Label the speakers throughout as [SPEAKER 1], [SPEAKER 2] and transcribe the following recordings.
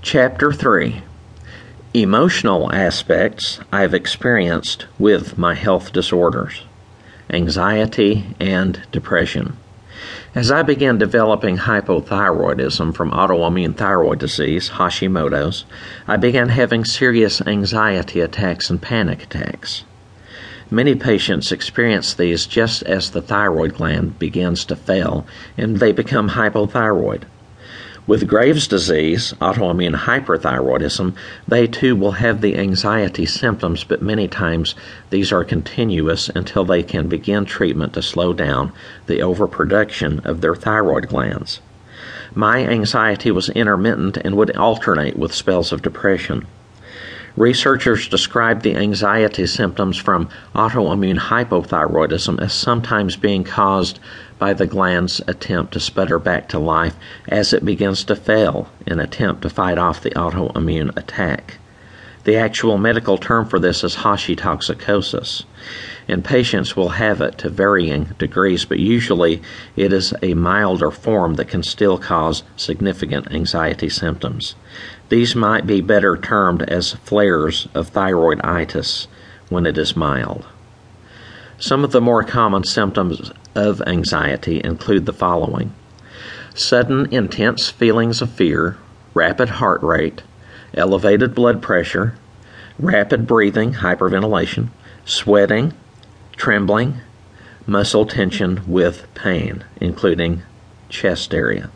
[SPEAKER 1] Chapter 3 Emotional Aspects I've Experienced with My Health Disorders Anxiety and Depression. As I began developing hypothyroidism from autoimmune thyroid disease, Hashimoto's, I began having serious anxiety attacks and panic attacks. Many patients experience these just as the thyroid gland begins to fail and they become hypothyroid. With Graves' disease, autoimmune hyperthyroidism, they too will have the anxiety symptoms, but many times these are continuous until they can begin treatment to slow down the overproduction of their thyroid glands. My anxiety was intermittent and would alternate with spells of depression. Researchers describe the anxiety symptoms from autoimmune hypothyroidism as sometimes being caused by the gland's attempt to sputter back to life as it begins to fail in attempt to fight off the autoimmune attack. The actual medical term for this is hashitoxicosis, and patients will have it to varying degrees, but usually it is a milder form that can still cause significant anxiety symptoms. These might be better termed as flares of thyroiditis when it is mild. Some of the more common symptoms of anxiety include the following sudden intense feelings of fear, rapid heart rate, elevated blood pressure, rapid breathing, hyperventilation, sweating, trembling, muscle tension with pain, including chest area.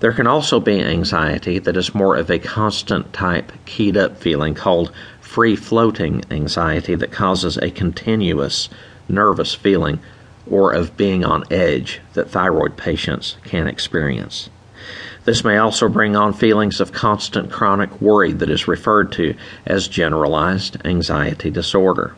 [SPEAKER 1] There can also be anxiety that is more of a constant type keyed up feeling called free floating anxiety that causes a continuous nervous feeling or of being on edge that thyroid patients can experience. This may also bring on feelings of constant chronic worry that is referred to as generalized anxiety disorder.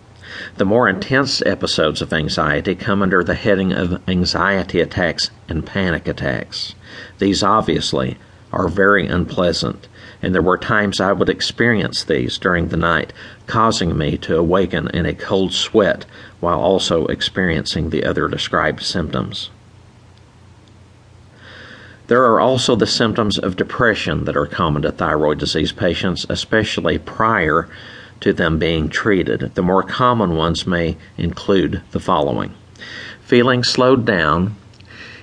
[SPEAKER 1] The more intense episodes of anxiety come under the heading of anxiety attacks and panic attacks. These obviously are very unpleasant, and there were times I would experience these during the night, causing me to awaken in a cold sweat while also experiencing the other described symptoms. There are also the symptoms of depression that are common to thyroid disease patients, especially prior to them being treated. The more common ones may include the following feeling slowed down,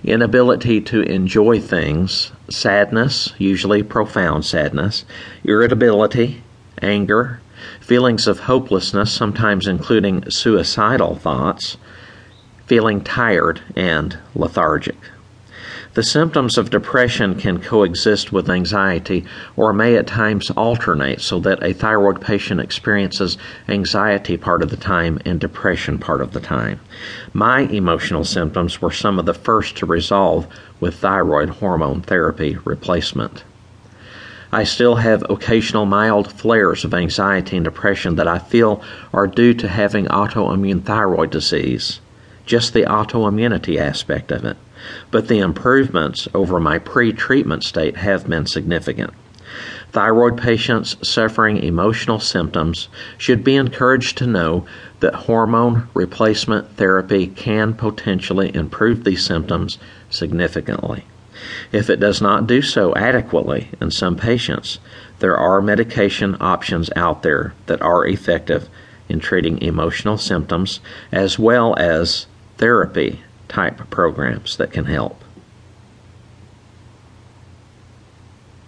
[SPEAKER 1] inability to enjoy things, sadness, usually profound sadness, irritability, anger, feelings of hopelessness, sometimes including suicidal thoughts, feeling tired and lethargic. The symptoms of depression can coexist with anxiety or may at times alternate so that a thyroid patient experiences anxiety part of the time and depression part of the time. My emotional symptoms were some of the first to resolve with thyroid hormone therapy replacement. I still have occasional mild flares of anxiety and depression that I feel are due to having autoimmune thyroid disease, just the autoimmunity aspect of it but the improvements over my pre treatment state have been significant. Thyroid patients suffering emotional symptoms should be encouraged to know that hormone replacement therapy can potentially improve these symptoms significantly. If it does not do so adequately in some patients, there are medication options out there that are effective in treating emotional symptoms as well as therapy type programs that can help.